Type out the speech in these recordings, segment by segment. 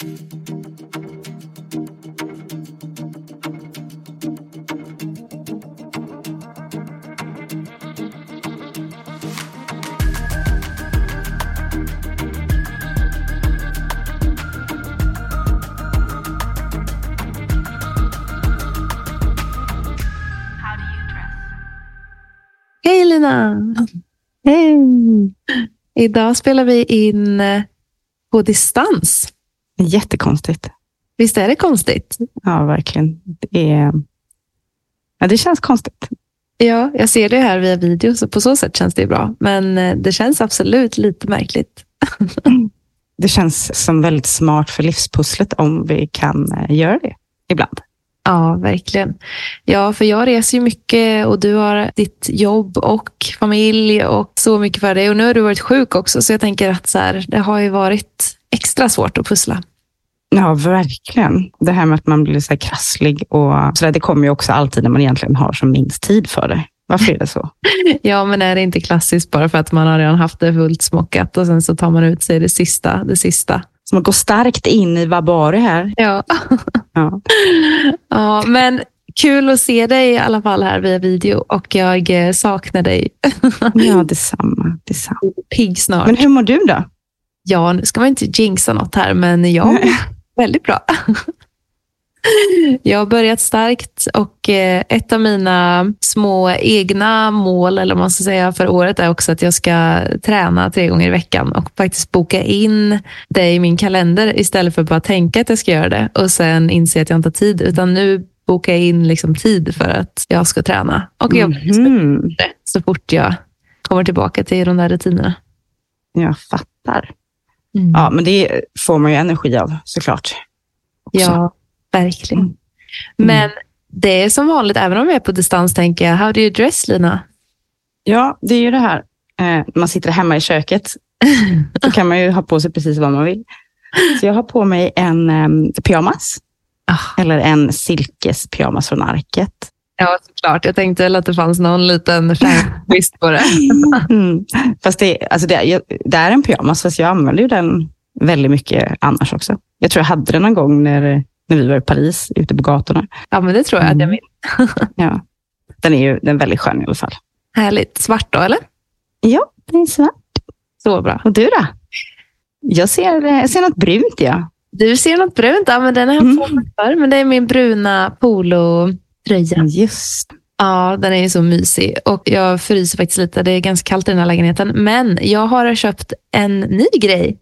Hej Lina! Hej! Idag spelar vi in eh, på distans. Jättekonstigt. Visst är det konstigt? Ja, verkligen. Det, är... ja, det känns konstigt. Ja, jag ser det här via video, så på så sätt känns det bra. Men eh, det känns absolut lite märkligt. Det känns som väldigt smart för livspusslet om vi kan eh, göra det ibland. Ja, verkligen. Ja, för jag reser ju mycket och du har ditt jobb och familj och så mycket för dig. Och nu har du varit sjuk också, så jag tänker att så här, det har ju varit extra svårt att pussla. Ja, verkligen. Det här med att man blir så krasslig och så där, det kommer ju också alltid när man egentligen har som minst tid för det. Varför är det så? Ja, men är det inte klassiskt bara för att man har redan haft det fullt smockat och sen så tar man ut sig det sista, det sista. Så man går starkt in i Vabari här. Ja. Ja. ja, men kul att se dig i alla fall här via video och jag eh, saknar dig. Ja, detsamma. detsamma. Pigg snart. Men hur mår du då? Ja, nu ska man inte jinxa något här, men jag väldigt bra. Jag har börjat starkt och eh, ett av mina små egna mål, eller man ska säga, för året är också att jag ska träna tre gånger i veckan och faktiskt boka in det i min kalender istället för att bara tänka att jag ska göra det och sen inse att jag inte har tid. Utan nu bokar jag in liksom tid för att jag ska träna. Och jag det så fort jag kommer tillbaka till de där rutinerna. Jag fattar. Mm. Ja, men det får man ju energi av såklart. också. Ja, verkligen. Mm. Men det är som vanligt, även om vi är på distans, tänker jag. How do you dress, Lina? Ja, det är ju det här. Eh, man sitter hemma i köket. Då kan man ju ha på sig precis vad man vill. Så jag har på mig en um, pyjamas. Ah. Eller en silkespyjamas från Arket. Ja, såklart. Jag tänkte väl att det fanns någon liten twist på det. Mm. Fast det, alltså det, är- det är en pyjamas, fast jag använder ju den väldigt mycket annars också. Jag tror jag hade den någon gång när, när vi var i Paris, ute på gatorna. Ja, men det tror jag att jag Mm. vill. Ja. Den är ju den är väldigt skön i alla fall. Härligt. Svart då, eller? Ja, den är svart. Så bra. Och du då? Jag ser, jag ser något brunt, ja. Du ser något brunt. Ja, men den har jag Mm. på för. Men det är min bruna polotröja. Just Ja, den är ju så mysig. Och jag fryser faktiskt lite. Det är ganska kallt i den här lägenheten. Men jag har köpt en ny grej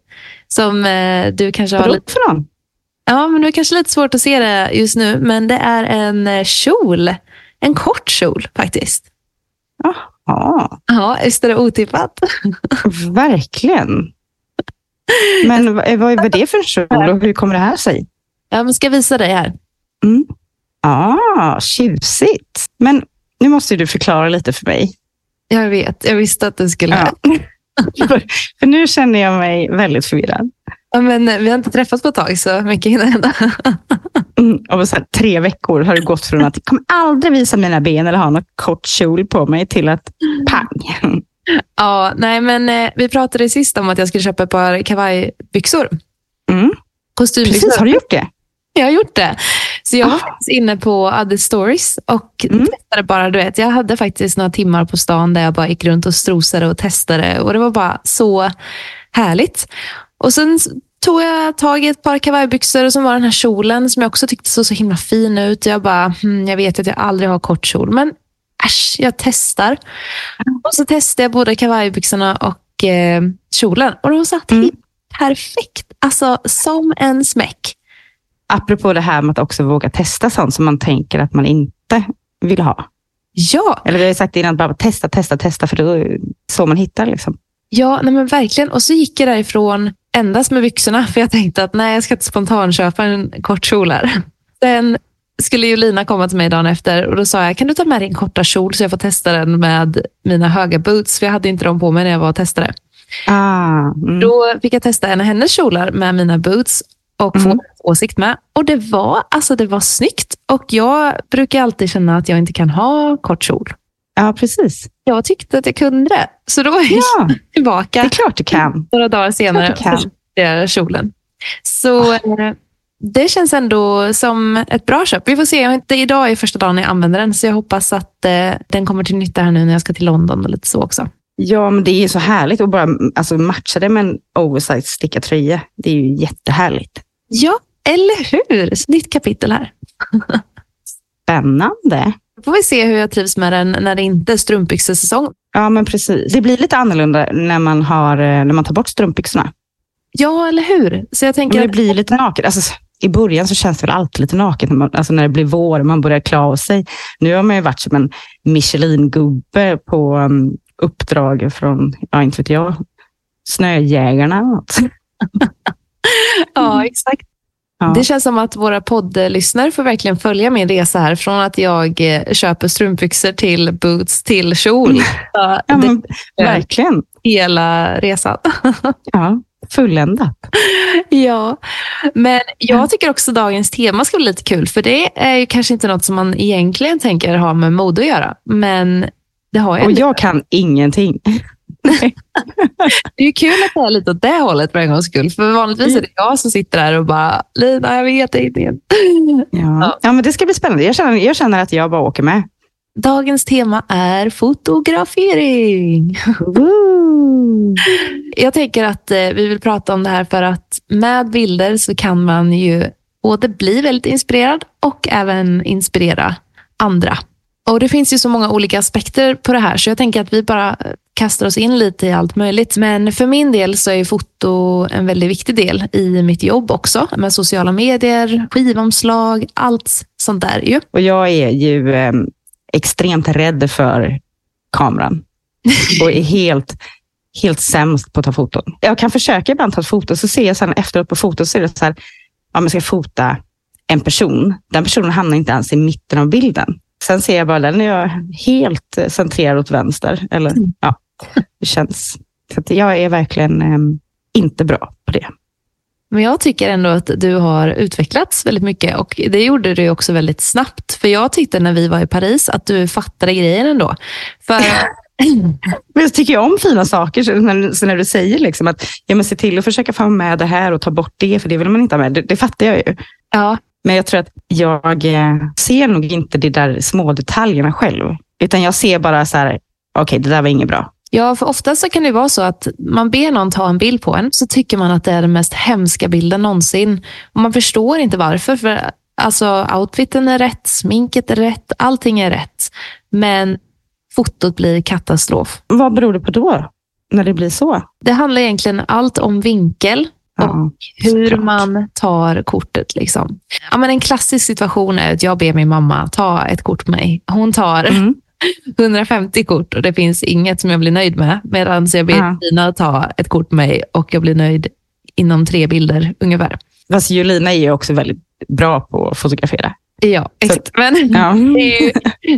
som eh, du kanske har lite för någon? Ja, men det är kanske lite svårt att se det just nu, men det är en eh, kjol. En kort kjol faktiskt. Ja, Ja, visst är det otippat? verkligen. Men vad, vad är det för en kjol och hur kommer det här sig? Ja, men ska jag visa dig här. Mm. Ah, tjusigt. Men nu måste du förklara lite för mig. Jag vet, jag visste att du skulle... Ja. för, för nu känner jag mig väldigt förvirrad. Ja, men eh, vi har inte träffats på ett tag, så mycket hinner hända. Mm, och så här, tre veckor har det gått från att jag kommer aldrig visa mina ben eller ha något kort kjol på mig till att pang. Ja, nej, men eh, vi pratade sist om att jag skulle köpa ett par kavajbyxor. Mm. Kostymbyxor. Precis, har du gjort det? Jag har gjort det. Så jag var Ah. faktiskt inne på Other Stories och Mm. testade bara. Du vet, jag hade faktiskt några timmar på stan där jag bara gick runt och strosade och testade. Och Det var bara så härligt. Och Sen tog jag tag i ett par kavajbyxor och så var den här kjolen som jag också tyckte såg så himla fin ut. Jag bara, hmm, jag vet att jag aldrig har kort kjol, men äsch, jag testar. Och så testade jag både kavajbyxorna och eh, kjolen och de satt Mm. perfekt. Alltså som en smäck. Apropå det här med att också våga testa sånt som man tänker att man inte vill ha. Ja, Eller vi har sagt innan, bara testa, testa, testa, för det är så man hittar. Liksom. Ja, nej men verkligen. Och så gick jag därifrån endast med byxorna, för jag tänkte att nej, jag ska inte spontanköpa en kort kjol här. Sen skulle ju Lina komma till mig dagen efter och då sa jag, kan du ta med din korta kjol så jag får testa den med mina höga boots, för jag hade inte dem på mig när jag var och testade. Ah, mm. Då fick jag testa en av hennes kjolar med mina boots och få Mm. åsikt med. Och det var, alltså det var snyggt. Och jag brukar alltid känna att jag inte kan ha kort kjol. Ja, precis. Jag tyckte att jag kunde det. Så då Ja, jag tillbaka det är klart du kan. några dagar senare och kjolen. Så eh, det känns ändå som ett bra köp. Vi får se. Inte, idag är första dagen jag använder den, så jag hoppas att eh, den kommer till nytta här nu när jag ska till London och lite så också. Ja, men det är så härligt att bara alltså, matcha det med en oversized stickad tröja. Det är ju jättehärligt. Ja, eller hur? Nytt kapitel här. Spännande. Då får vi se hur jag trivs med den när det inte är strumpbyxesäsong. Ja, men precis. Det blir lite annorlunda när man, har, eh, när man tar bort strumpbyxorna. Ja, eller hur? Så jag tänker Men det blir lite naket. Alltså, I början så känns det väl alltid lite naket, när, man, alltså när det blir vår och man börjar klä av sig. Nu har man ju varit som en Michelin-gubbe på um, uppdrag från, ja inte vet jag, Snöjägarna eller något. Ja, exakt. Ja. Det känns som att våra poddlyssnare får verkligen följa min resa här. Från att jag eh, köper strumpbyxor till boots till kjol. Ja, Ja, men, verkligen. hela resan. Ja, fulländat. ja, men jag tycker också dagens tema ska bli lite kul. För det är ju kanske inte något som man egentligen tänker ha med mode att göra. Men det har ju Och jag kan ingenting. Det är kul att det är lite åt det hållet för en gångs skull. För vanligtvis är det jag som sitter där och bara, Lina, jag vet inte. Ja. ja, men det ska bli spännande. Jag känner, jag känner att jag bara åker med. Dagens tema är fotografering. Jag tänker att eh, vi vill prata om det här för att med bilder så kan man ju både bli väldigt inspirerad och även inspirera andra. Och Det finns ju så många olika aspekter på det här så jag tänker att vi bara kastar oss in lite i allt möjligt. Men för min del så är foto en väldigt viktig del i mitt jobb också. Med sociala medier, skivomslag, allt sånt där ju. Och jag är ju eh, extremt rädd för kameran och är helt, helt sämst på att ta foton. Jag kan försöka ibland ta ett foto, så ser jag sen efteråt på fotot så är det så här, ja, man ska fota en person. Den personen hamnar inte ens i mitten av bilden. Sen ser jag bara den är jag helt eh, centrerad åt vänster. Eller, ja, det känns. Så jag är verkligen eh, inte bra på det. Men jag tycker ändå att du har utvecklats väldigt mycket och det gjorde du också väldigt snabbt. För jag tyckte när vi var i Paris att du fattade grejen ändå. För Men jag tycker om fina saker. Så när, så när du säger liksom att ja, men se till att försöka få med det här och ta bort det, för det vill man inte ha med. Det, det fattar jag ju. ja, Men jag tror att jag eh, ser nog inte de där små detaljerna själv. Utan jag ser bara så här, okej, det där var inget bra. Ja, för ofta så kan det vara så att man ber någon ta en bild på en, så tycker man att det är den mest hemska bilden någonsin. Och man förstår inte varför. För alltså, outfiten är rätt, sminket är rätt, allting är rätt. Men fotot blir katastrof. Vad beror det på då? När det blir så? Det handlar egentligen allt om vinkel Ja, hur man tar kortet. Liksom. Ja, men en klassisk situation är att jag ber min mamma ta ett kort på mig. Hon tar Mm. 150 kort och det finns inget som jag blir nöjd med. Medan jag ber Ja. Tina ta ett kort på mig och jag blir nöjd inom tre bilder ungefär. Fast Julina är ju också väldigt bra på att fotografera. Ja, exakt. Men Ja. det, är ju,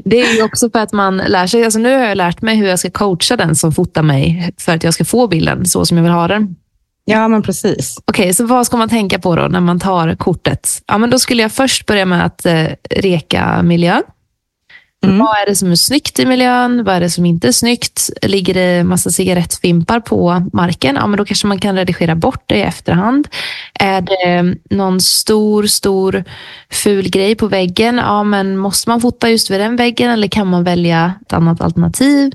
det är ju också för att man lär sig. Alltså nu har jag lärt mig hur jag ska coacha den som fotar mig för att jag ska få bilden så som jag vill ha den. ja, men precis. Okej, så vad ska man tänka på då när man tar kortet? Ja, men då skulle jag först börja med att eh, reka miljön. Mm. Vad är det som är snyggt i miljön? Vad är det som inte är snyggt? Ligger det massa cigarettfimpar på marken? Ja, men då kanske man kan redigera bort det i efterhand. Är det någon stor, stor ful grej på väggen? Ja, men måste man fota just vid den väggen eller kan man välja ett annat alternativ?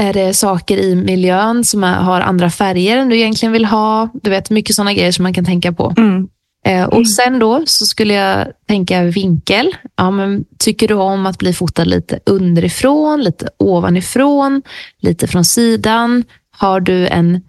Är det saker i miljön som har andra färger än du egentligen vill ha? Du vet, mycket sådana grejer som man kan tänka på. Mm. Eh, och sen då så skulle jag tänka vinkel. Ja, men tycker du om att bli fotad lite underifrån, lite ovanifrån, lite från sidan? Har du en...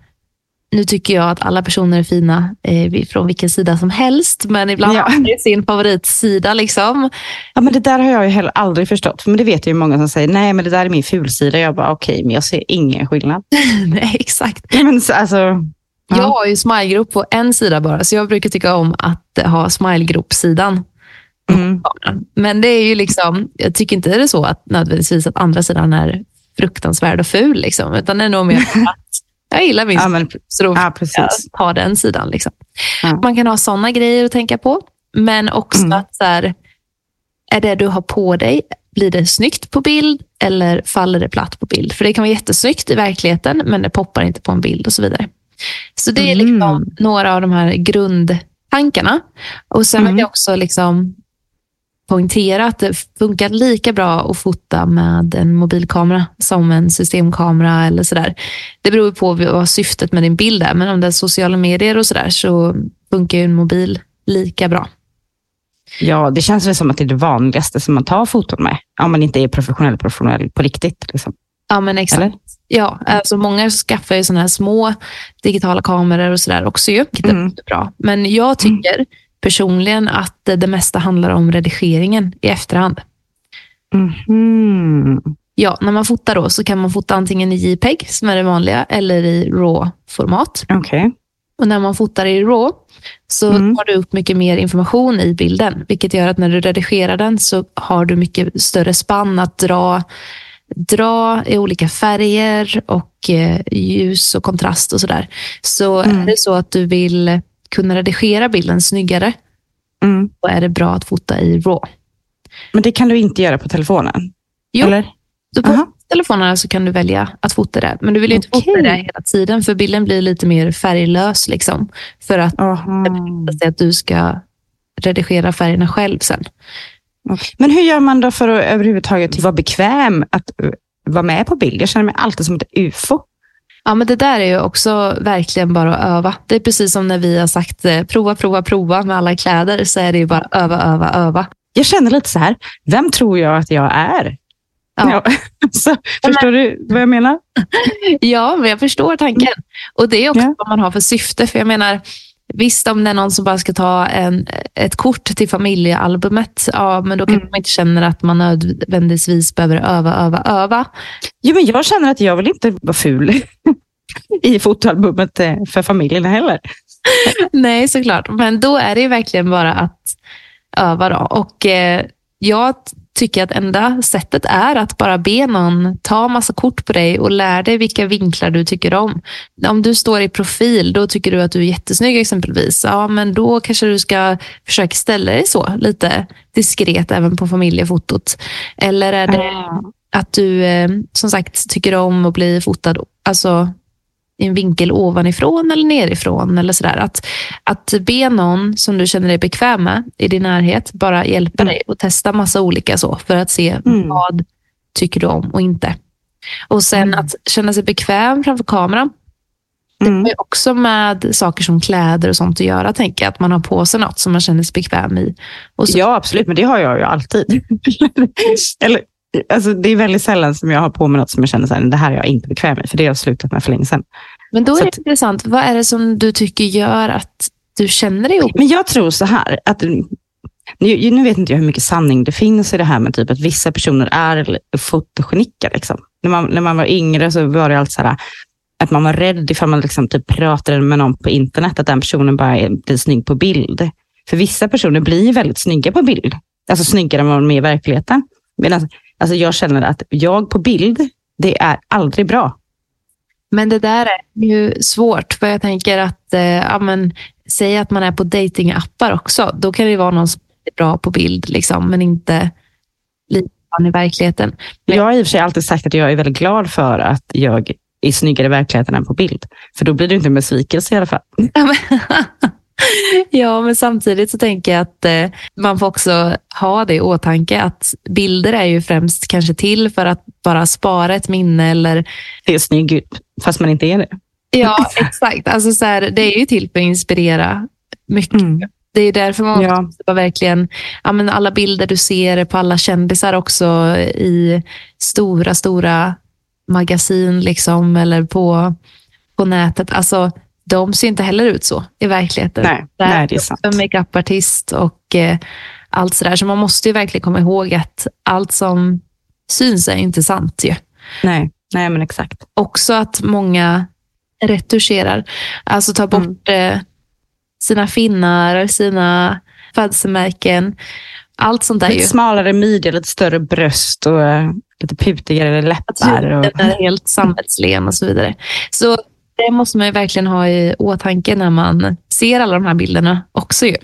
Nu tycker jag att alla personer är fina eh, från vilken sida som helst, men ibland Ja. har sin favoritsida. Liksom. Ja, men det där har jag ju heller aldrig förstått. Men det vet jag ju många som säger, nej men det där är min fulsida. Jag bara, okej, men jag ser ingen skillnad. Nej, exakt. Ja, Men, så, alltså, Ja. Jag har ju smilegrop på en sida bara, så jag brukar tycka om att ha smilegrop-sidan. mm. Men det är ju liksom, jag tycker inte det är så att nödvändigtvis att andra sidan är fruktansvärd och ful. Liksom, utan det är nog mer att jag gillar min ja, men, så då ja, jag ta den sidan. Liksom. Ja. Man kan ha sådana grejer att tänka på. Men också Mm. att så här, är det du har på dig, blir det snyggt på bild eller faller det platt på bild? För det kan vara jättesnyggt i verkligheten, men det poppar inte på en bild och så vidare. Så det är liksom Mm. några av de här grundtankarna. Och sen Mm. vill jag också liksom poängtera att det funkar lika bra att fota med en mobilkamera som en systemkamera eller sådär. Det beror på vad syftet med din bild är, men om det är sociala medier och sådär så funkar ju en mobil lika bra. Ja, det känns väl som att det är det vanligaste som man tar foton med. Om man inte är professionell, professionell på riktigt. Liksom. Ja, men exakt. Eller? Ja, alltså många skaffar ju sådana här små digitala kameror och sådär också ju, vilket är Mm. bra. Men jag tycker personligen att det, mesta handlar om redigeringen i efterhand. Mhm. Ja, när man fotar då så kan man fota antingen i JPEG, som är det vanliga, eller i RAW-format. Okej. Och när man fotar i RAW så Mm. tar du upp mycket mer information i bilden, vilket gör att när du redigerar den så har du mycket större spann att dra, dra i olika färger och eh, ljus och kontrast och sådär. Så Mm. är det så att du vill kunna redigera bilden snyggare, Mm. då är det bra att fota i RAW. Men det kan du inte göra på telefonen? Jo. Eller? Så på Aha. telefonerna så kan du välja att fota det. Men du vill ju inte fota Okej. det hela tiden, för bilden blir lite mer färglös. Liksom, för att att du ska redigera färgerna själv sen. Men hur gör man då för att överhuvudtaget vara bekväm att uh, vara med på bild? Jag känner mig alltid som ett ufo. Ja, men det där är ju också verkligen bara att öva. Det är precis som när vi har sagt eh, prova, prova, prova med alla kläder, så är det ju bara öva, öva, öva. Jag känner lite så här, vem tror jag att jag är? Ja. så, förstår du vad jag menar? Ja, men jag förstår tanken. Och det är också Ja. vad man har för syfte. För jag menar, visst om det är någon som bara ska ta en, ett kort till familjealbumet, ja, men då kanske Mm. man inte känner att man nödvändigtvis behöver öva, öva, öva. Jo, men jag känner att jag vill inte vara ful i fotoalbumet eh, för familjen heller. Nej, såklart. Men då är det ju verkligen bara att öva. Då. Och eh, jag tycker att enda sättet är att bara be någon ta massa kort på dig och lär dig vilka vinklar du tycker om. Om du står i profil, då tycker du att du är jättesnygg exempelvis. Ja, men då kanske du ska försöka ställa dig så lite diskret även på familjefotot. Eller är det att du eh, som sagt tycker om att bli fotad alltså, i en vinkel ovanifrån eller nerifrån. Eller sådär. Att, att be någon som du känner dig bekväm med i din närhet bara hjälpa Mm. dig och testa massa olika så för att se Mm. vad tycker du om och inte. Och sen Mm. att känna sig bekväm framför kameran. Det Mm. har ju också med saker som kläder och sånt att göra, tänker jag. Att man har på sig något som man känner sig bekväm i. Ja, absolut, men det har jag ju alltid. Eller, alltså, det är väldigt sällan som jag har på mig något som jag känner så här, det här är jag inte bekväm med, för det har jag slutat med för länge sedan. men då är det att- intressant. Vad är det som du tycker gör att du känner dig obekväm? Men jag tror så här, att nu, nu vet inte jag hur mycket sanning det finns i det här med typ att vissa personer är fotogeniker. Liksom. När, man, när man var yngre så var det alltid så här, att man var rädd ifall man liksom typ pratade med någon på internet, att den personen bara är, blir snygg på bild. För vissa personer blir väldigt snygga på bild. Alltså snyggare än vad de är i verkligheten. Medan alltså jag känner att jag på bild, det är aldrig bra. Men det där är ju svårt, för jag tänker att, eh, ja, men, säg att man är på datingappar också. Då kan det vara någon som är bra på bild, liksom, men inte likadan i verkligheten. Men- Jag har i och för sig alltid sagt att jag är väldigt glad för att jag är snyggare i verkligheten än på bild. För då blir det inte en besvikelse i alla fall. Ja, men, samtidigt så tänker jag att eh, man får också ha det i åtanke att bilder är ju främst kanske till för att bara spara ett minne eller Se snygg ut, fast man inte är det. Ja, exakt. Alltså så här, det är ju till för att inspirera mycket. Det är därför man Ja. måste verkligen, ja, men alla bilder du ser på alla kändisar också i stora, stora magasin liksom, eller på, på nätet. Alltså, de ser inte heller ut så i verkligheten. Nej, Där nej, det är sant. en makeupartist och eh, allt sådär. Så man måste ju verkligen komma ihåg att allt som syns är inte sant ju Nej, nej men exakt. också att många retuscherar. Alltså tar bort eh, sina finnar, sina födelsemärken. Allt sånt där ju. Lite smalare midja, lite större bröst och eh, lite putigare Att läppar. Huden är helt sammetslen och så vidare. Så det måste man ju verkligen ha i åtanke när man ser alla de här bilderna också. Ju.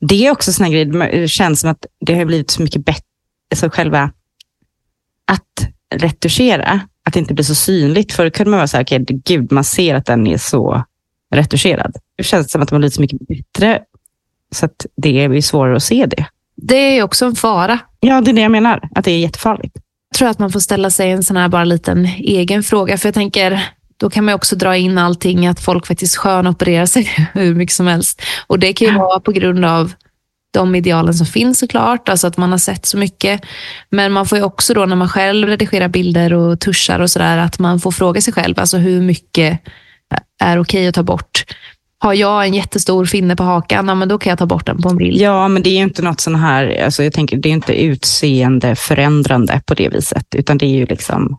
det är också såna grejer, det känns som att det har blivit så mycket bättre, alltså själva att retuschera, att det inte blir så synligt. Förr kunde man vara så här, okej, gud, man ser att den är så retuscherad. Det känns som att de har blivit så mycket bättre. Så att det är svårare att se det. Det är också en fara. Ja, det är det jag menar. Att det är jättefarligt. Jag tror att man får ställa sig en sån här bara liten egen fråga. För jag tänker, då kan man också dra in allting att folk faktiskt skönopererar sig hur mycket som helst. Och det kan ju vara på grund av de idealen som finns såklart, alltså att man har sett så mycket. Men man får ju också då när man själv redigerar bilder och tuschar och sådär, att man får fråga sig själv, alltså hur mycket är okej att ta bort? Har jag en jättestor finne på hakan, ja, men då kan jag ta bort den på en bild. Ja, men det är ju inte något sån här, alltså jag tänker, det är inte utseende förändrande på det viset, utan det är ju liksom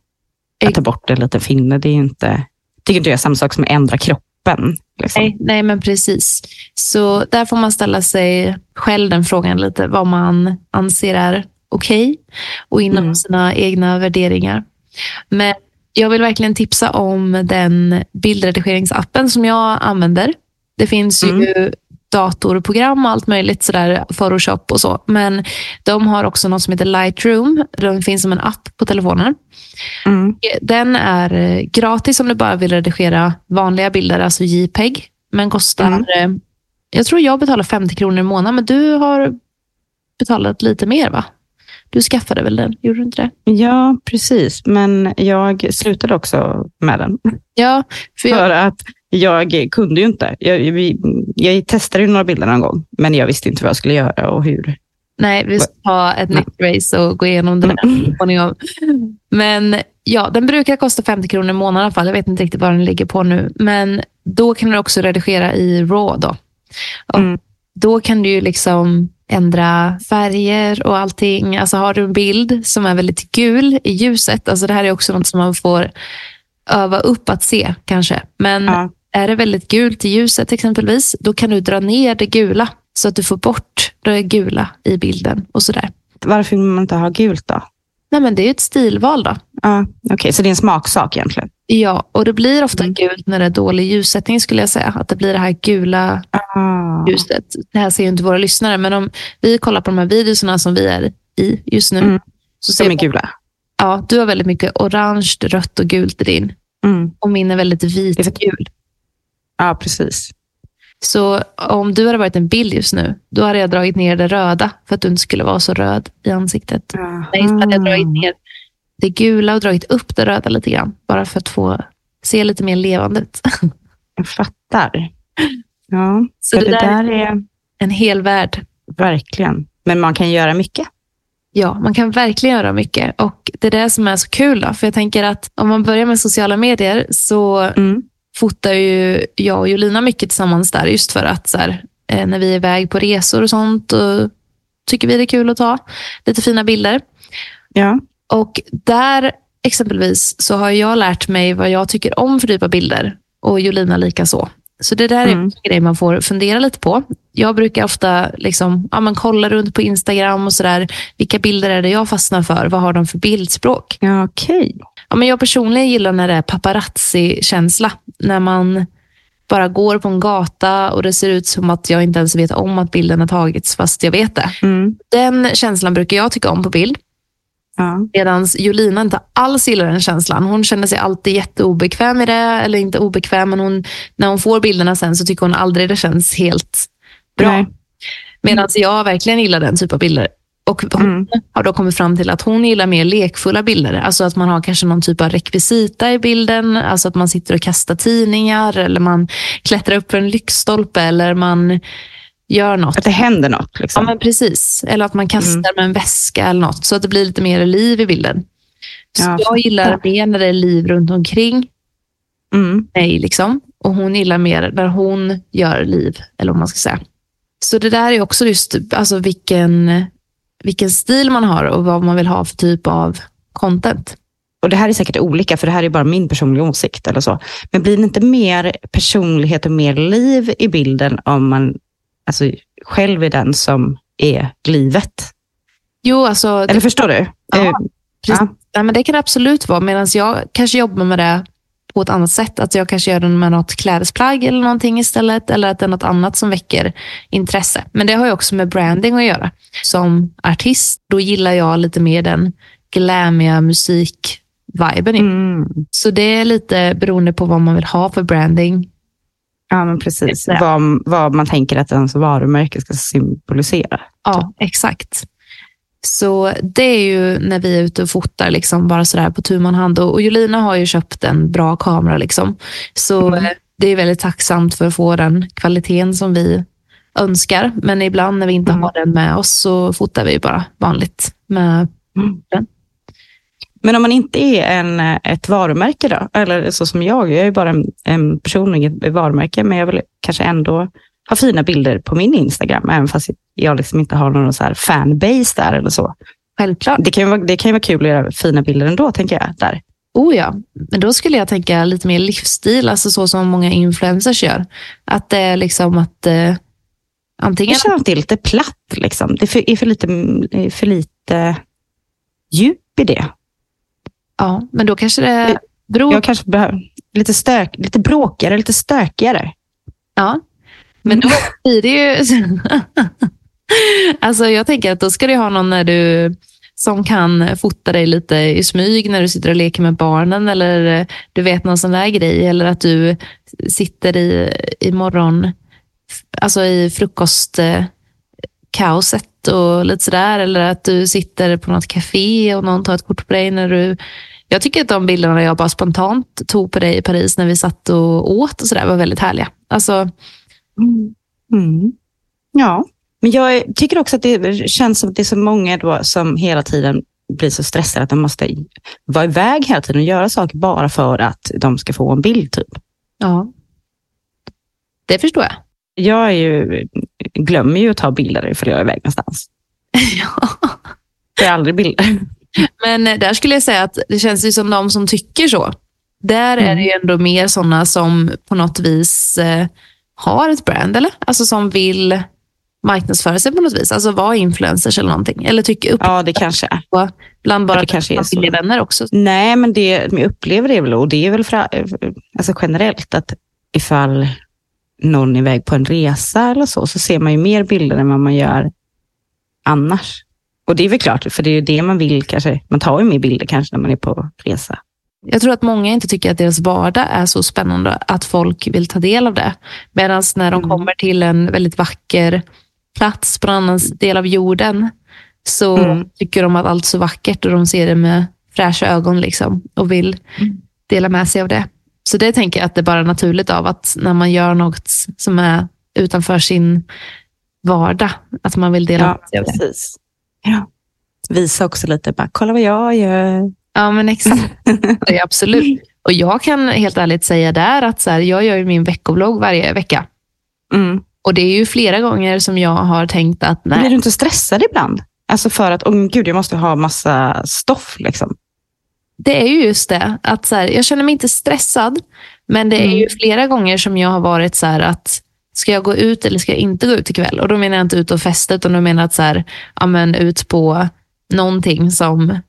att ta bort en liten finne. Det är inte, tycker inte jag är samma sak som att ändra kroppen. Liksom. Nej, nej, men precis. Så där får man ställa sig själv den frågan lite, vad man anser är okej okay, och inom mm. sina egna värderingar. Men jag vill verkligen tipsa om den bildredigeringsappen som jag använder. Det finns mm. ju datorprogram och allt möjligt, sådär, Photoshop och så. Men de har också något som heter Lightroom. Den finns som en app på telefonen. Mm. Den är eh, gratis om du bara vill redigera vanliga bilder, alltså JPEG. Men kostar, mm. Eh, jag tror jag betalar 50 kronor i månaden, men du har betalat lite mer va? Du skaffade väl den? Gjorde du inte det? Ja, precis. Men jag slutade också med den. Ja, för, jag... för att jag kunde ju inte. Jag, jag, jag testade ju några bilder någon gång, men jag visste inte vad jag skulle göra och hur. Nej, vi ska ta ett nytt race och gå igenom det där. Men ja, den brukar kosta 50 kronor i månaden i alla fall. Jag vet inte riktigt vad den ligger på nu. Men då kan du också redigera i RAW. Då, mm. då kan du ju liksom ändra färger och allting. Alltså har du en bild som är väldigt gul i ljuset, alltså det här är också något som man får öva upp att se kanske. Men ja. Är det väldigt gult i ljuset exempelvis, då kan du dra ner det gula så att du får bort det gula i bilden och sådär. Varför vill man inte ha gult då? Nej, men det är ett stilval då. Ja, Okej, okay. så det är en smaksak egentligen? Ja, och det blir ofta mm. gult när det är dålig ljussättning skulle jag säga. Att det blir det här gula ah. ljuset. Det här ser ju inte våra lyssnare, men om vi kollar på de här videorna som vi är i just nu. Mm. Så ser de är gula? Ja, du har väldigt mycket orange, rött och gult i din. Mm. Och min är väldigt vitgul. Ja, precis. Så om du hade varit en bild just nu, då hade jag dragit ner det röda för att du inte skulle vara så röd i ansiktet. Aha. Nej, så hade jag dragit ner det gula och dragit upp det röda lite grann. Bara för att få se lite mer levande ut. Jag fattar. Ja, så det, det där är en hel värld. Verkligen. Men man kan göra mycket. Ja, man kan verkligen göra mycket. Och Det är det som är så kul. Då, för jag tänker att om man börjar med sociala medier så mm. Fotar ju jag och Jolina mycket tillsammans där. Just för att så här, eh, när vi är iväg på resor och sånt och tycker vi det är kul att ta lite fina bilder. Ja. Och där exempelvis så har jag lärt mig vad jag tycker om för typ av bilder. Och Jolina lika så. Så det där är mm. en grej man får fundera lite på. Jag brukar ofta liksom, ja, men kolla runt på Instagram och sådär. Vilka bilder är det jag fastnar för? Vad har de för bildspråk? Ja, okay. Ja, men jag personligen gillar när det är paparazzi-känsla. När man bara går på en gata och det ser ut som att jag inte ens vet om att bilden har tagits fast jag vet det. Mm. Den känslan brukar jag tycka om på bild. Ja. Medan Jolina inte alls gillar den känslan. Hon känner sig alltid jätteobekväm i det. Eller inte obekväm, men hon, när hon får bilderna sen så tycker hon aldrig det känns helt bra. Medan jag verkligen gillar den typen av bilder. Och hon mm. har då kommit fram till att hon gillar mer lekfulla bilder. Alltså att man har kanske någon typ av rekvisita i bilden. Alltså att man sitter och kastar tidningar eller man klättrar upp för en lyktstolpe eller man gör något. Att det händer något? Liksom. Ja, men precis. Eller att man kastar mm. med en väska eller något, så att det blir lite mer liv i bilden. Så ja, jag gillar mer när det är liv runt omkring mm. mig. Liksom. Och hon gillar mer när hon gör liv, eller vad man ska säga. Så det där är också just alltså vilken, vilken stil man har och vad man vill ha för typ av content. Och Det här är säkert olika, för det här är bara min personliga åsikt. eller så. Men blir det inte mer personlighet och mer liv i bilden om man alltså, själv är den som är livet. Jo, alltså... Eller förstår du? Ja, uh, ja. ja. men det kan det absolut vara. Medan jag kanske jobbar med det på ett annat sätt. Att jag kanske gör den med något klädesplagg eller någonting istället. Eller att det är något annat som väcker intresse. Men det har ju också med branding att göra. Som artist, då gillar jag lite mer den glammiga musik-viben. Mm. Så det är lite beroende på vad man vill ha för branding Ja, men precis. Ja. Vad, vad man tänker att ens varumärke ska symbolisera. Ja, exakt. Så det är ju när vi är ute och fotar, liksom, bara sådär på tu man hand. Och, och Jolina har ju köpt en bra kamera. Liksom. Så Mm. eh, det är väldigt tacksamt för att få den kvaliteten som vi önskar. Men ibland när vi inte Mm. har den med oss så fotar vi bara vanligt. Med, Men om man inte är en, ett varumärke då, eller så som jag, jag är ju bara en, en person i ett varumärke, men jag vill kanske ändå ha fina bilder på min Instagram, även fast jag liksom inte har någon så här fanbase där eller så. självklart. Det kan, ju vara, det kan ju vara kul att göra fina bilder ändå, tänker jag. Där. Oh ja, men då skulle jag tänka lite mer livsstil, alltså så som många influencers gör. Att det är liksom att eh, antingen... Jag känner att det är lite platt. Liksom. Det är för, är för, lite, för lite djup i det. Ja, men då kanske det beror Jag kanske behöver lite, stök, lite bråkigare, lite stökigare. Ja, men då blir det ju... alltså jag tänker att då ska du ha någon när du som kan fota dig lite i smyg när du sitter och leker med barnen eller du vet någon sån där grej. Eller att du sitter i, i morgon, alltså i frukostkaoset och lite sådär. Eller att du sitter på något café och någon tar ett kort på dig när du jag tycker att de bilderna jag bara spontant tog på dig i Paris när vi satt och åt och sådär var väldigt härliga. Alltså, Mm. Ja, men jag tycker också att det känns som att det är så många som hela tiden blir så stressade att de måste vara iväg hela tiden och göra saker bara för att de ska få en bild. Typ. Ja. Det förstår jag. Jag är ju, glömmer ju att ta bilder ifall jag är iväg någonstans. ja. Jag har aldrig bilder. Men eh, där skulle jag säga att det känns ju som de som tycker så. Där är det ju ändå mer sådana som på något vis eh, har ett brand, eller? Alltså som vill marknadsföra sig på något vis. Alltså vara influencers eller någonting. Eller tycker upp Ja, det kanske är. bland bara det kanske är så. familjevänner också. Nej, men det jag upplever det väl, och det är väl för, alltså generellt att ifall någon är iväg på en resa eller så, så ser man ju mer bilder än vad man gör annars. Och det är väl klart, för det är ju det man vill kanske. Man tar ju mer bilder kanske när man är på resa. Jag tror att många inte tycker att deras vardag är så spännande att folk vill ta del av det. Medan när de Mm. kommer till en väldigt vacker plats på en annan del av jorden så Mm. tycker de att allt är så vackert och de ser det med fräscha ögon liksom, och vill Mm. dela med sig av det. Så det tänker jag att det är bara naturligt av att när man gör något som är utanför sin vardag, att man vill dela Ja, med sig av det. precis. Ja. Visa också lite, bara, kolla vad jag gör. Ja, men exakt. Absolut. Och jag kan helt ärligt säga där att så här, jag gör ju min veckovlogg varje vecka. Mm. Och det är ju flera gånger som jag har tänkt att Blir nej, du inte stressad ibland? Alltså för att, oh, gud, jag måste ha massa stoff. Liksom. det är ju just det. Att så här, jag känner mig inte stressad, men det är Mm. ju flera gånger som jag har varit så här att ska jag gå ut eller ska jag inte gå ut ikväll? Och då menar jag inte ut och festa, utan då menar jag att så här, ja, men ut på någonting som,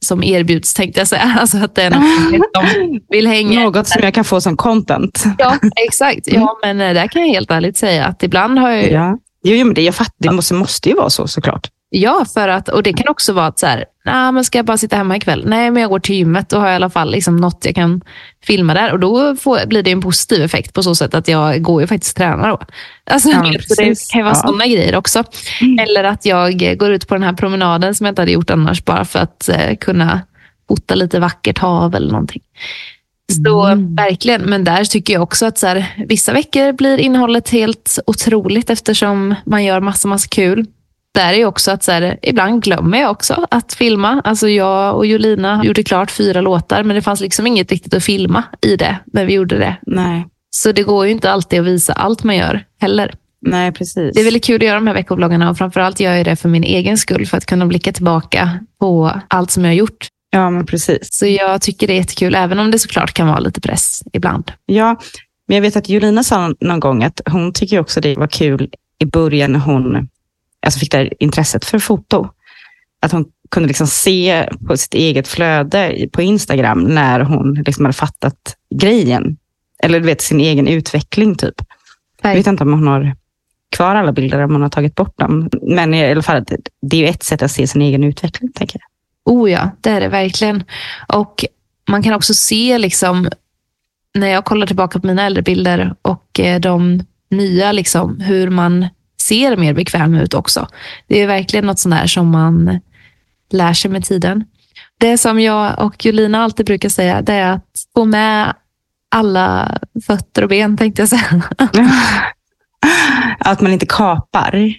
som erbjuds, tänkte jag säga. Alltså att någon som vill hänga. Något som jag kan få som content. Ja, exakt. Ja, men eh, där kan jag helt ärligt säga att ibland har jag ju Ja. Jo, jo, men det, jag fattar, det måste, måste ju vara så såklart. Ja, för att, och det kan också vara att så här, nah, men ska jag bara sitta hemma ikväll? Nej, men jag går till gymmet. Då har jag i alla fall liksom något jag kan filma där. Och då får, blir det en positiv effekt på så sätt att jag går ju faktiskt och tränar då. Alltså, Ja, det kan ju vara Ja. sådana grejer också. Mm. Eller att jag går ut på den här promenaden som jag inte hade gjort annars, bara för att eh, kunna fota lite vackert hav eller någonting. Så Mm. verkligen, men där tycker jag också att så här, vissa veckor blir innehållet helt otroligt eftersom man gör massa, massa kul. Där är också att så här, ibland glömmer jag också att filma. Alltså jag och Jolina gjorde klart fyra låtar, men det fanns liksom inget riktigt att filma i det när vi gjorde det. Nej, Så det går ju inte alltid att visa allt man gör heller. nej precis. Det är väldigt kul att göra de här veckovloggarna och framförallt gör jag det för min egen skull, för att kunna blicka tillbaka på allt som jag har gjort. Ja, men precis. Så jag tycker det är jättekul, även om det såklart kan vara lite press ibland. Ja, men jag vet att Jolina sa någon gång att hon tycker också det var kul i början när hon alltså fick det här intresset för foto. Att hon kunde liksom se på sitt eget flöde på Instagram när hon liksom hade fattat grejen. Eller du vet, sin egen utveckling typ. Jag vet inte om hon har kvar alla bilder, om hon har tagit bort dem. Men i alla fall, det- det är ju ett sätt att se sin egen utveckling, tänker jag. Oh ja, det är det verkligen. Och man kan också se liksom när jag kollar tillbaka på mina äldre bilder och eh, de nya, liksom, hur man ser mer bekväm ut också. Det är verkligen något sånt där som man lär sig med tiden. Det som jag och Julina alltid brukar säga, det är att få med alla fötter och ben, tänkte jag säga. Att man inte kapar.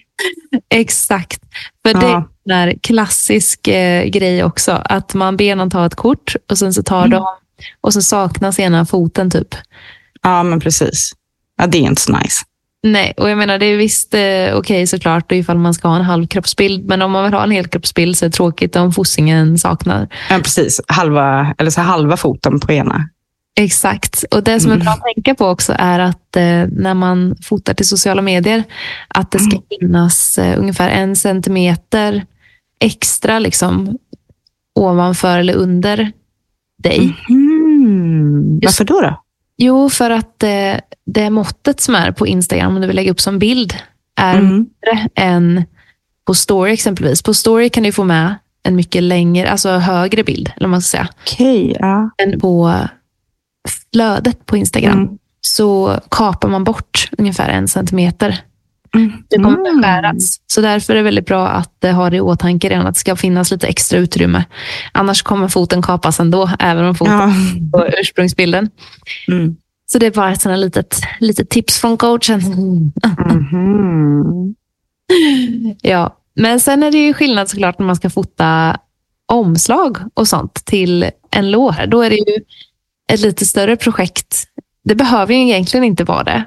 Exakt. För det är en klassisk eh, grej också. Att man ber någon ta ett kort och sen så tar mm. de och så saknas ena foten typ. Ja, men precis. Ja, det är inte så nice. Nej, och jag menar det är visst eh, okej okay, såklart ifall man ska ha en halvkroppsbild. Men om man vill ha en helkroppsbild så är det tråkigt om fossingen saknar. Ja, precis. Halva, eller så halva foten på ena. Exakt. Och Det som är bra att tänka på också är att eh, när man fotar till sociala medier, att det ska mm. finnas eh, ungefär en centimeter extra liksom, ovanför eller under dig. Mm. Varför då? då? Jo, för att eh, det måttet som är på Instagram, om du vill lägga upp som bild, är mm. mindre än på story exempelvis. På story kan du få med en mycket längre, alltså högre bild, eller man ska säga. Okay, ja. Än på flödet på Instagram mm. så kapar man bort ungefär en centimeter. Det kommer mm. skäras. Så därför är det väldigt bra att ha det i åtanke redan att det ska finnas lite extra utrymme. Annars kommer foten kapas ändå, även om foten ja. på ursprungsbilden. Mm. Så det är bara ett sådant litet, litet tips från coachen. Mm. ja, men sen är det ju skillnad såklart när man ska fota omslag och sånt till en låt. Då är det ju ett lite större projekt. Det behöver ju egentligen inte vara det.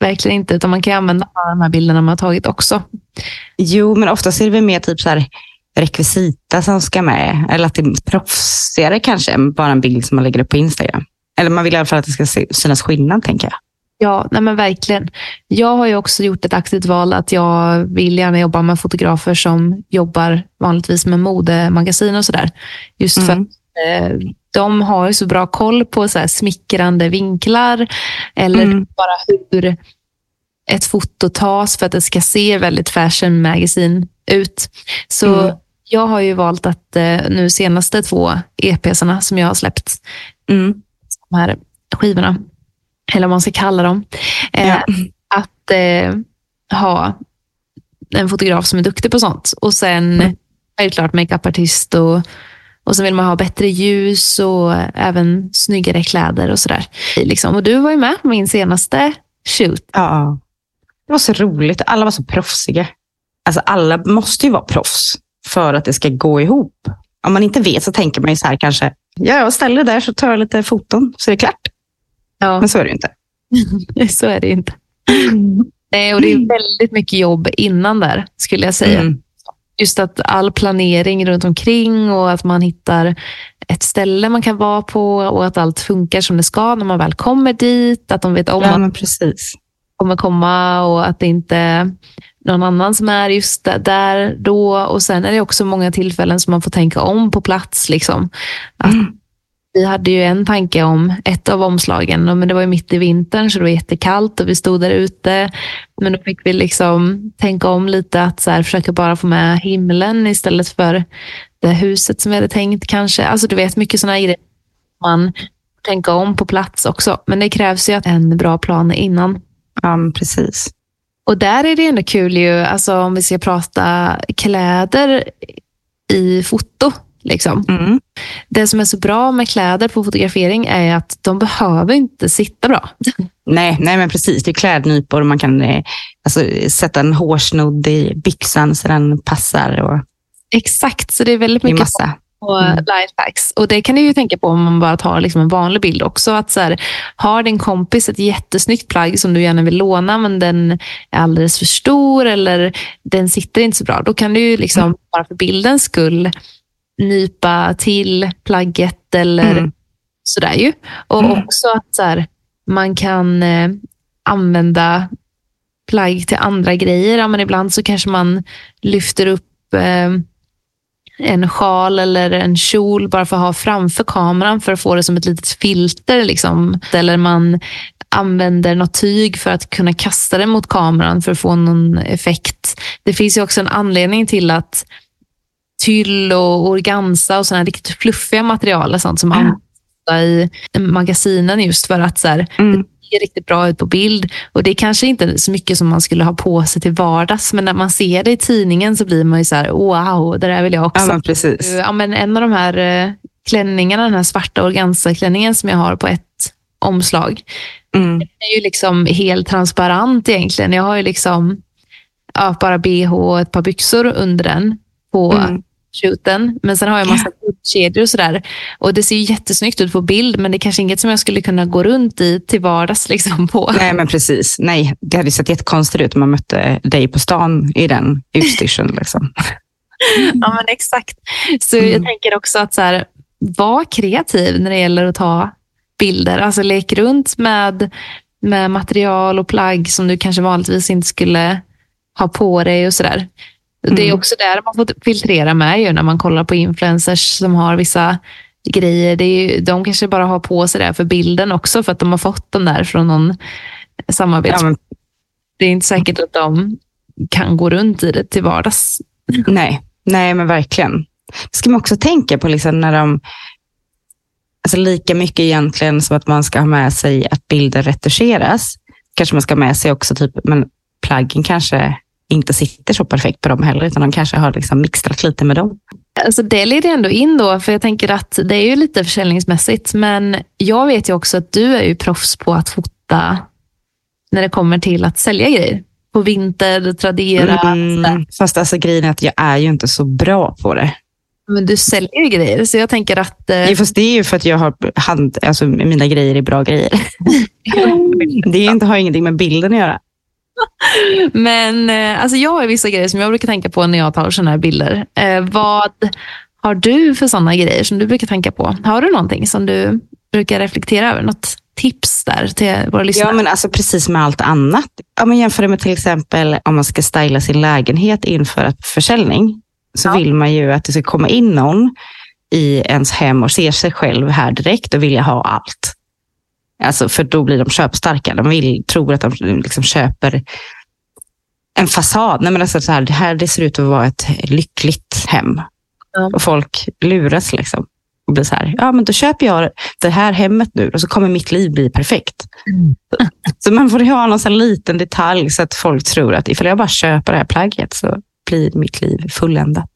Verkligen inte, utan man kan använda de här bilderna man har tagit också. Jo, men oftast är det väl mer typ så här rekvisita som ska med. Eller att det är proffsigare kanske än bara en bild som man lägger upp på Instagram. Eller man vill i alla fall att det ska synas skillnad, tänker jag. Ja, nej men verkligen. Jag har ju också gjort ett aktivt val att jag vill gärna jobba med fotografer som jobbar vanligtvis med modemagasin och sådär. Just för mm. att eh, de har ju så bra koll på så smickrande vinklar eller mm. bara hur ett foto tas för att det ska se väldigt fashion magazine ut. Så mm. jag har ju valt att eh, nu senaste två EPsarna som jag har släppt, mm. de här skivorna, eller vad man ska kalla dem, eh, ja. att eh, ha en fotograf som är duktig på sånt. Och sen mm. självklart makeupartist och och så vill man ha bättre ljus och även snyggare kläder och sådär. Liksom. Och du var ju med på min senaste shoot. Ja, det var så roligt. Alla var så proffsiga. Alltså alla måste ju vara proffs för att det ska gå ihop. Om man inte vet så tänker man ju så här kanske, ja, jag ställer där så tar jag lite foton så är det klart. Ja. Men så är det ju inte. så är det inte. Nej, och det är väldigt mycket jobb innan där, skulle jag säga. Mm just att all planering runt omkring och att man hittar ett ställe man kan vara på och att allt funkar som det ska när man väl kommer dit. Att de vet om ja, att precis. kommer komma och att det inte är någon annan som är just där då. Och Sen är det också många tillfällen som man får tänka om på plats. Liksom. Att mm. Vi hade ju en tanke om ett av omslagen, men det var ju mitt i vintern så det var jättekallt och vi stod där ute. Men då fick vi liksom tänka om lite, att så här, försöka bara få med himlen istället för det huset som vi hade tänkt kanske. Alltså du vet, mycket sådana grejer man tänka om på plats också. Men det krävs ju en bra plan innan. Ja, precis. Och där är det ändå kul ju, alltså om vi ska prata kläder i foto Liksom. Mm. Det som är så bra med kläder på fotografering är att de behöver inte sitta bra. Nej, nej men precis. Det är klädnypor och man kan eh, alltså, sätta en hårsnodd i byxan så den passar. Och... Exakt, så det är väldigt mycket massa. och mm. lifehacks. Och det kan du ju tänka på om man bara tar liksom en vanlig bild också. Att så här, har din kompis ett jättesnyggt plagg som du gärna vill låna men den är alldeles för stor eller den sitter inte så bra. Då kan du ju liksom, mm. bara för bildens skull nypa till plagget eller mm. sådär ju. Och mm. också att så här, man kan eh, använda plagg till andra grejer. Ja, men ibland så kanske man lyfter upp eh, en sjal eller en kjol bara för att ha framför kameran för att få det som ett litet filter. Liksom. Eller man använder något tyg för att kunna kasta det mot kameran för att få någon effekt. Det finns ju också en anledning till att tyll och organza och sådana riktigt fluffiga material och sånt som mm. i magasinen just för att så här, Mm. det ser riktigt bra ut på bild. Och Det är kanske inte så mycket som man skulle ha på sig till vardags, men när man ser det i tidningen så blir man ju så här, wow, det där vill jag också. Ja, men precis. Ja, men en av de här eh, klänningarna, den här svarta organza-klänningen som jag har på ett omslag, Mm. är ju liksom helt transparent egentligen. Jag har ju liksom ja, bara bh och ett par byxor under den på Mm. Shooten. Men sen har jag massa kedjor och sådär. Och det ser ju jättesnyggt ut på bild, men det är kanske inget som jag skulle kunna gå runt i till vardags. Liksom på. Nej, men precis. Nej, det hade sett jättekonstigt ut om man mötte dig på stan i den utstyrseln. Liksom. Ja, men exakt. Så Mm. jag tänker också att så här, var kreativ när det gäller att ta bilder. Alltså lek runt med, med material och plagg som du kanske vanligtvis inte skulle ha på dig och sådär. Det är Mm. också där man får filtrera med ju när man kollar på influencers som har vissa grejer. Det är ju, de kanske bara har på sig det för bilden också för att de har fått den där från någon samarbets... Ja, men, Det är inte säkert att de kan gå runt i det till vardags. nej. nej, men verkligen. Det ska man också tänka på liksom när de... Alltså lika mycket egentligen som att man ska ha med sig att bilder retuscheras. Kanske man ska ha med sig också, typ, men plaggen kanske inte sitter så perfekt på dem heller, utan de kanske har liksom mixtrat lite med dem. Alltså det leder ändå in då, för jag tänker att det är ju lite försäljningsmässigt, men jag vet ju också att du är ju proffs på att fota när det kommer till att sälja grejer. På Vinter, Tradera. Mm, fast alltså grejen är att jag är ju inte så bra på det. Men du säljer ju grejer, så jag tänker att... Eh, Jo, fast det är ju för att jag har hand, alltså mina grejer är bra grejer. Det är inte, har ingenting med bilden att göra. Men eh, alltså jag har vissa grejer som jag brukar tänka på när jag tar sådana här bilder. Eh, vad har du för sådana grejer som du brukar tänka på? Har du någonting som du brukar reflektera över? Något tips där till våra lyssnare? Ja, men alltså precis med allt annat. Om man jämför det med till exempel om man ska styla sin lägenhet inför ett försäljning, så Ja. vill man ju att det ska komma in någon i ens hem och ser sig själv här direkt och vilja ha allt. Alltså, för då blir de köpstarka. De vill, tror att de liksom köper en fasad. Nej, men alltså så här, det här det ser ut att vara ett lyckligt hem. Ja. Och folk luras liksom. Och blir så här, ja men då köper jag det här hemmet nu och så kommer mitt liv bli perfekt. Mm. Så man får ha någon sån liten detalj så att folk tror att ifall jag bara köper det här plagget så blir mitt liv fulländat.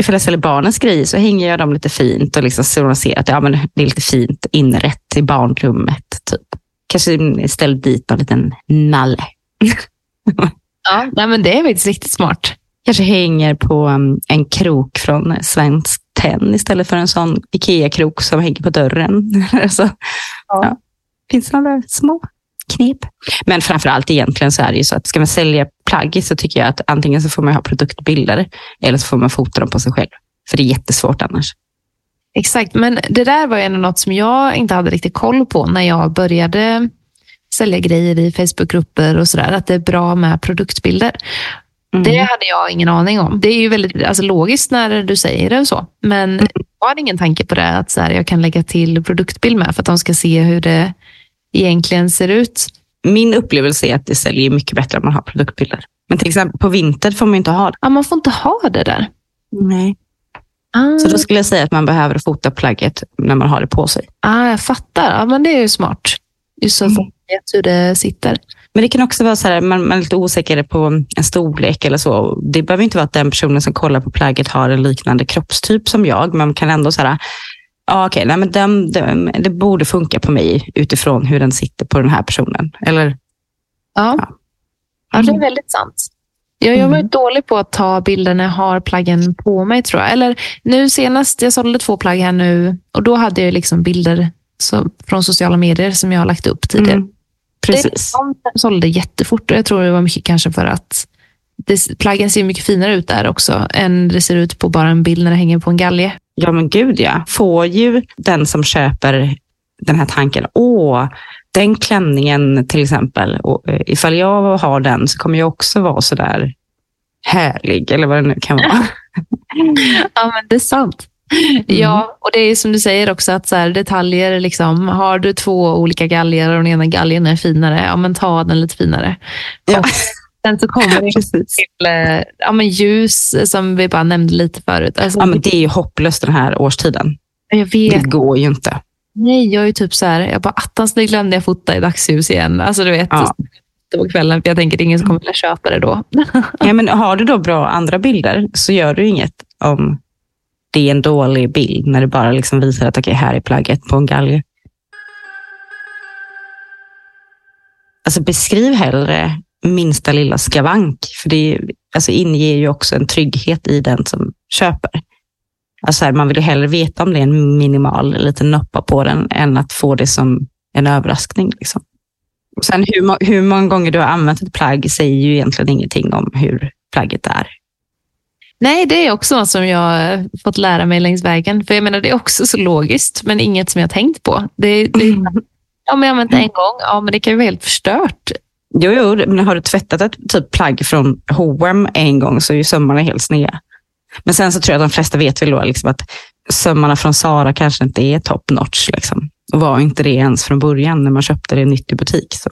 Ifall jag säljer barnens grejer så hänger jag dem lite fint och liksom så de ser att ja, men det är lite fint inrätt i barnrummet. Typ. Kanske ställer dit någon liten nalle. Ja, nej, men det är faktiskt riktigt smart. Kanske hänger på um, en krok från Svensk Tenn istället för en sån Ikea-krok som hänger på dörren. så, Ja. ja. Finns det några små knep? Men framför allt egentligen så är det ju så att ska man sälja plagg så tycker jag att antingen så får man ha produktbilder eller så får man fota dem på sig själv. För det är jättesvårt annars. Exakt, men det där var ju ändå något som jag inte hade riktigt koll på när jag började sälja grejer i Facebookgrupper och sådär. Att det är bra med produktbilder. Mm. Det hade jag ingen aning om. Det är ju väldigt alltså, logiskt när du säger det och så. Men jag hade ingen tanke på det, att så här, jag kan lägga till produktbild med för att de ska se hur det egentligen ser ut. Min upplevelse är att det säljer mycket bättre om man har produktbilder. Men till exempel på vinter får man inte ha det. Ja, man får inte ha det där. Nej. Ah, Så då skulle jag säga att man behöver fota plagget när man har det på sig. ah, jag fattar. Ja, men det är ju smart. Just så att Mm. folk vet hur det sitter. Men det kan också vara så här, man, man är lite osäker på en storlek eller så. Det behöver inte vara att den personen som kollar på plagget har en liknande kroppstyp som jag, men man kan ändå säga, ja okej, nej, men den, den, det borde funka på mig utifrån hur den sitter på den här personen. Eller, Ja. Ja. ja, det är Mm. väldigt sant. Jag var Mm. dålig på att ta bilder när jag har plaggen på mig tror jag. Eller nu senast, jag sålde två plagg här nu och då hade jag liksom bilder så, från sociala medier som jag har lagt upp tidigare. Mm, precis. De sålde jättefort och jag tror det var mycket kanske för att det, plaggen ser mycket finare ut där också än det ser ut på bara en bild när det hänger på en galge. Ja, men gud ja. Får ju den som köper den här tanken, åh, den klänningen till exempel, och, eh, ifall jag har den så kommer jag också vara så där härlig, eller vad det nu kan vara. Ja, men det är sant. Ja, och det är som du säger också att så här, detaljer, liksom, har du två olika galgar och den ena galgen är finare, ja men ta den lite finare. Ja. Sen så kommer det Precis. till eh, ja, men ljus som vi bara nämnde lite förut. Alltså, Ja, men det är ju hopplöst den här årstiden. Jag Det vet, går ju inte. Nej, jag är ju typ så här, jag bara attans det glömde jag fota i dagsljus igen. Alltså du vet, Ja. det var kvällen för jag tänker det är ingen som kommer vilja köpa det då. Ja, men har du då bra andra bilder så gör du inget om det är en dålig bild när det bara liksom visar att okej, här är plagget på en galge. Alltså beskriv hellre minsta lilla skavank, för det alltså, inger ju också en trygghet i den som köper. Alltså här, man vill ju hellre veta om det är en minimal liten noppa på den än att få det som en överraskning. Liksom. Och Sen hur, hur många gånger du har använt ett plagg säger ju egentligen ingenting om hur plagget är. Nej, det är också något som jag fått lära mig längs vägen. För jag menar, det är också så logiskt, men inget som jag tänkt på. Det, det, ja, men jag har använt det en gång, ja, men det kan ju vara helt förstört. Jo, jo, men har du tvättat ett typ plagg från H&M en gång så är ju sömmarna helt sneda. Men sen så tror jag att de flesta vet väl då liksom att sömmarna från Sara kanske inte är top notch. Liksom. Och var inte det ens från början när man köpte det nytt i butik. Så.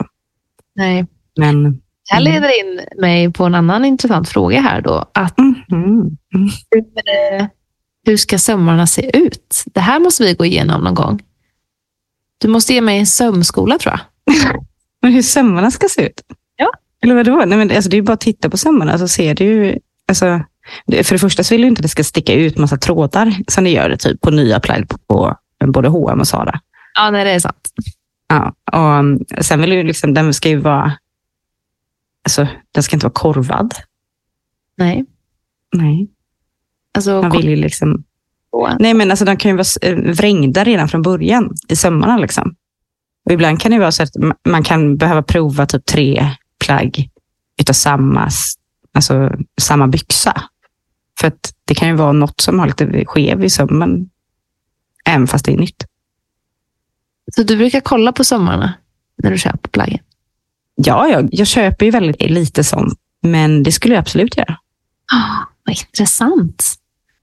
Nej. Men, Det här Mm. leder in mig på en annan intressant fråga här då. Att mhm, mm. hur, eh, hur ska sömmarna se ut? Det här måste vi gå igenom någon gång. Du måste ge mig en sömskola tror jag. Men hur sömmarna ska se ut? Ja. Eller vadå? Nej, men alltså, det är bara att titta på sömmarna så ser du ju... Alltså, för det första så vill du inte att det ska sticka ut massa trådar som det gör det typ på nya plagg på, på både H&M och Sara. Ja, nej, det är sant. Ja, och um, sen vill ju liksom, den ska ju vara, alltså den ska inte vara korvad. Nej. Nej, Alltså, man vill ju liksom, nej men alltså de kan ju vara eh, vrängda redan från början i sömmarna liksom. Och ibland kan det vara så att ma- man kan behöva prova typ tre plagg utav samma, alltså samma byxa. För att det kan ju vara något som har lite skev i sömmen, även fast det är nytt. Så du brukar kolla på sömmarna när du köper plaggen? Ja, jag, jag köper ju väldigt lite sånt, men det skulle jag absolut göra. Ah, vad intressant.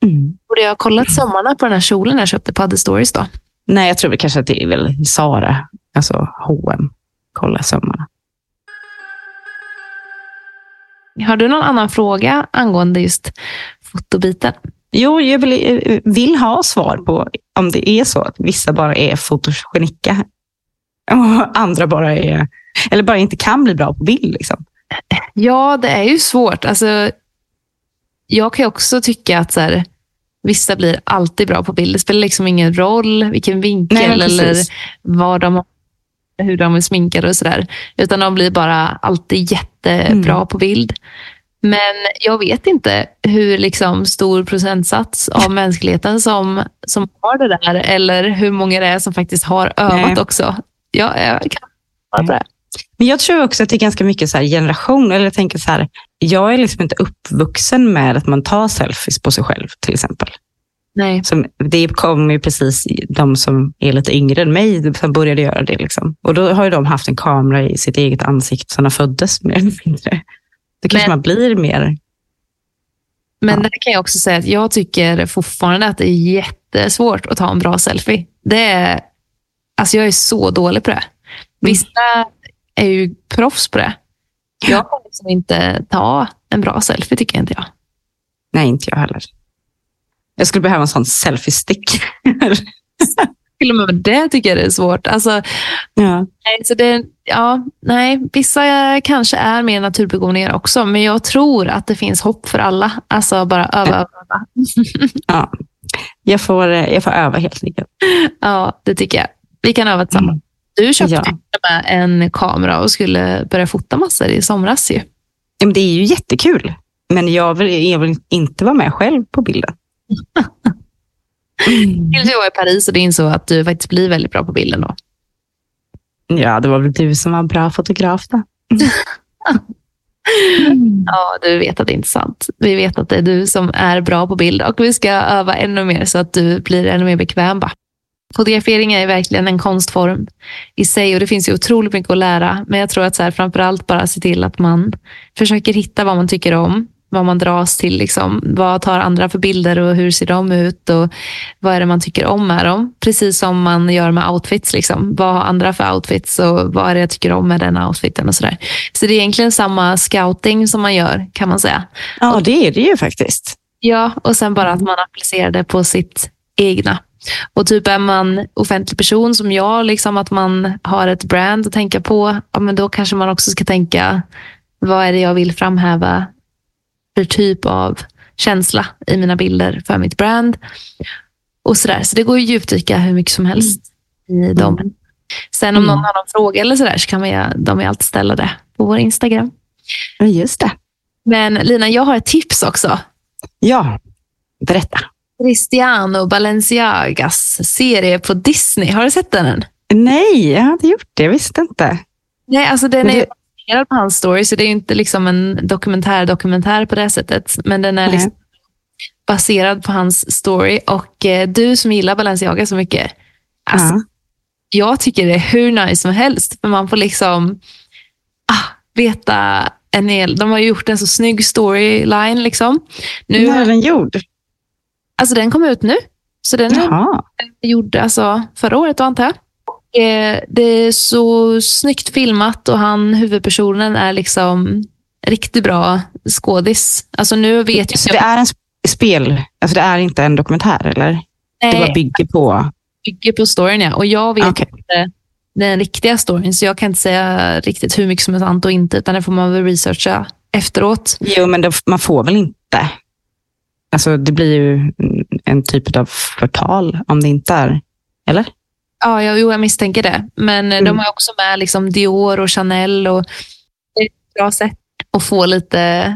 Mm. Borde jag ha kollat sömmarna på den här kjolen jag köpte på Adde Stories då? Nej, jag tror väl kanske att det är väl Sara, alltså H&M. Kolla sömmarna. Har du någon annan fråga angående just fotobiten? Jo, jag vill, eh, vill ha svar på om det är så att vissa bara är fotogenika och andra bara är, eller bara inte kan bli bra på bild. Liksom. Ja, det är ju svårt. Alltså, jag kan också tycka att så här, vissa blir alltid bra på bild. Det spelar liksom ingen roll vilken vinkel Nej, eller vad de, hur de är sminkade och sådär. Utan de blir bara alltid jättebra Mm. på bild. Men jag vet inte hur liksom stor procentsats av mänskligheten som, som har det där eller hur många det är som faktiskt har övat Nej. också. Ja, jag kan på det. Men jag tror också att det är ganska mycket så generation. Eller jag tänker så här, jag är liksom inte uppvuxen med att man tar selfies på sig själv till exempel. Nej. Som, det kommer ju precis de som är lite yngre än mig som började göra det. Liksom. Och då har ju de haft en kamera i sitt eget ansikte som de föddes mer eller mindre. Då kanske Men- man blir mer... Men Ja. där kan jag också säga att jag tycker fortfarande att det är jättesvårt att ta en bra selfie. Det är, alltså jag är så dålig på det. Vissa är ju proffs på det. Jag kan liksom inte ta en bra selfie tycker inte jag. Nej, inte jag heller. Jag skulle behöva en sån selfie-stick. Till och med det tycker jag det är svårt. Alltså, ja. så det, ja, nej, vissa kanske är mer naturbegåvningar också, men jag tror att det finns hopp för alla. Alltså bara öva, öva, öva. ja. Jag, får, eh, jag får öva helt enkelt. Ja, det tycker jag. Vi kan öva tillsammans. Du köpte Ja. med en kamera och skulle börja fota massor i somras ju. Ja, men det är ju jättekul. Men jag vill, jag vill inte vara med själv på bilden. Tills vi var i Paris och du insåg att du faktiskt blir väldigt bra på bilden då. Ja, det var väl du som var bra fotograf då. Ja, du vet att det inte är sant. Vi vet att det är du som är bra på bild och vi ska öva ännu mer så att du blir ännu mer bekväm. Bara. Fotografering är verkligen en konstform i sig och det finns ju otroligt mycket att lära. Men jag tror att så här, framförallt bara se till att man försöker hitta vad man tycker om, vad man dras till. Liksom. Vad tar andra för bilder och hur ser de ut och vad är det man tycker om med dem? Precis som man gör med outfits. Liksom. Vad har andra för outfits och vad är det jag tycker om med den outfiten och sådär. Så det är egentligen samma scouting som man gör kan man säga. Ja, det är det ju faktiskt. Ja, och sen bara att man applicerar det på sitt egna. Och typ är man offentlig person som jag, liksom att man har ett brand att tänka på, ja, men då kanske man också ska tänka, vad är det jag vill framhäva för typ av känsla i mina bilder för mitt brand. Och sådär. Så det går att djupdyka hur mycket som helst i dem. Mm. Sen om någon har någon fråga eller sådär så kan man ju, de är alltid ställa det på vår Instagram. Just det. Men Lina, jag har ett tips också. Ja, berätta. Cristiano Balenciagas serie på Disney. Har du sett den än? Nej, jag har inte gjort det. Jag visste inte. Nej, alltså den är det- baserad på hans story, så det är inte liksom en dokumentär-dokumentär på det sättet. Men den är Nej. liksom baserad på hans story. Och eh, du som gillar Balenciaga så mycket, alltså, Ja. jag tycker det är hur nice som helst. För man får liksom ah, veta en hel... De har gjort en så snygg storyline. Liksom. Nu, När är den gjord? alltså den kom ut nu. Så den är gjord alltså, förra året antar jag. Eh, det är så snyggt filmat och han, huvudpersonen är liksom riktigt bra skådis. Alltså nu vet jag det är en sp- spel, alltså det är inte en dokumentär eller? Det bara Nej, bygger på... bygger på storyn ja. Och jag vet Okej. inte den riktiga storyn, så jag kan inte säga riktigt hur mycket som är sant och inte, utan det får man väl researcha efteråt. Jo, men det, man får väl inte... Alltså det blir ju en typ av förtal om det inte är... Eller? Ja, jag, jo, jag misstänker det. Men eh, de Mm. har också med liksom Dior och Chanel och det är ett bra sätt att få lite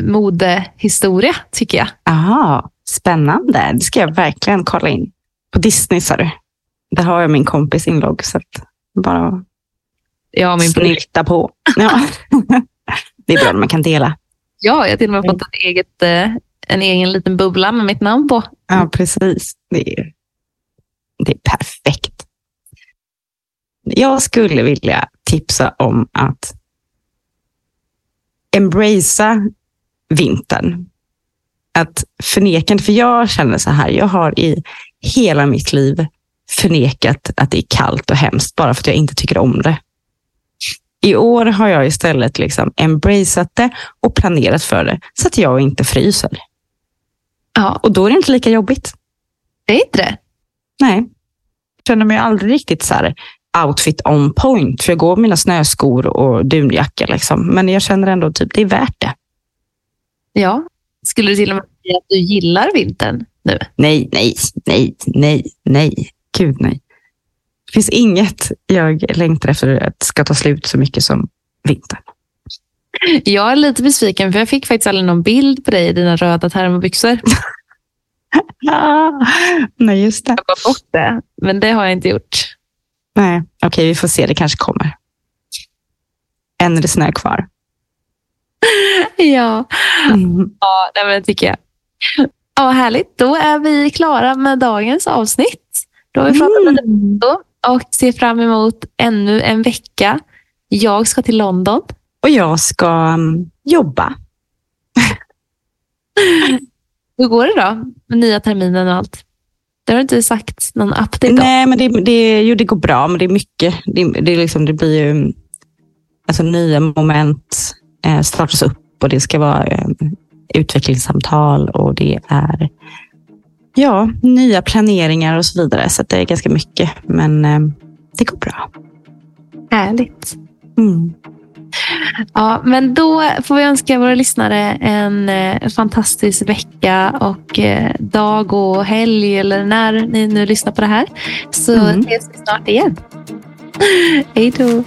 modehistoria, tycker jag. Aha, spännande. Det ska jag verkligen kolla in. På Disney sa du. Där har jag min kompis inlogg, så bara har min snylta på. Ja. det är bra när man kan dela. Ja, jag har till och med fått ett eget, eh, en egen liten bubbla med mitt namn på. Ja, precis. Det är, det är perfekt. Jag skulle vilja tipsa om att embracea vintern. Att förneka, för jag känner så här, jag har i hela mitt liv förnekat att det är kallt och hemskt bara för att jag inte tycker om det. I år har jag istället liksom embraceat det och planerat för det så att jag inte fryser. Ja, Och då är det inte lika jobbigt. det är inte det. Nej. Jag känner mig aldrig riktigt så här outfit on point. För jag går med mina snöskor och dunjacka. Liksom. Men jag känner ändå typ det är värt det. Ja. Skulle du till och med säga att du gillar vintern nu? Nej, nej, nej, nej, nej. Gud nej. Det finns inget jag längtar efter att ska ta slut så mycket som vintern. Jag är lite besviken för jag fick faktiskt aldrig någon bild på dig i dina röda termobyxor. Nej, just det. Jag bort det, men det har jag inte gjort. Nej, okej, vi får se. Det kanske kommer. Än är det snö kvar. Ja, Mm. ja nej, men det tycker jag. Ja, härligt. Då är vi klara med dagens avsnitt. Då har vi pratat lite Mm. då och ser fram emot ännu en vecka. Jag ska till London. Och jag ska mm, jobba. Hur går det då med nya terminen och allt? Det har du inte sagt någon update om. Nej, men det, det, jo, det går bra, men det är mycket. Det, det, liksom, det blir ju alltså, nya moment eh, startas upp och det ska vara eh, utvecklingssamtal och det är ja, nya planeringar och så vidare. Så det är ganska mycket, men eh, det går bra. Härligt. Mm. Ja, men då får vi önska våra lyssnare en eh, fantastisk vecka och eh, dag och helg eller när ni nu lyssnar på det här. Så Mm. ses vi snart igen. Hej då.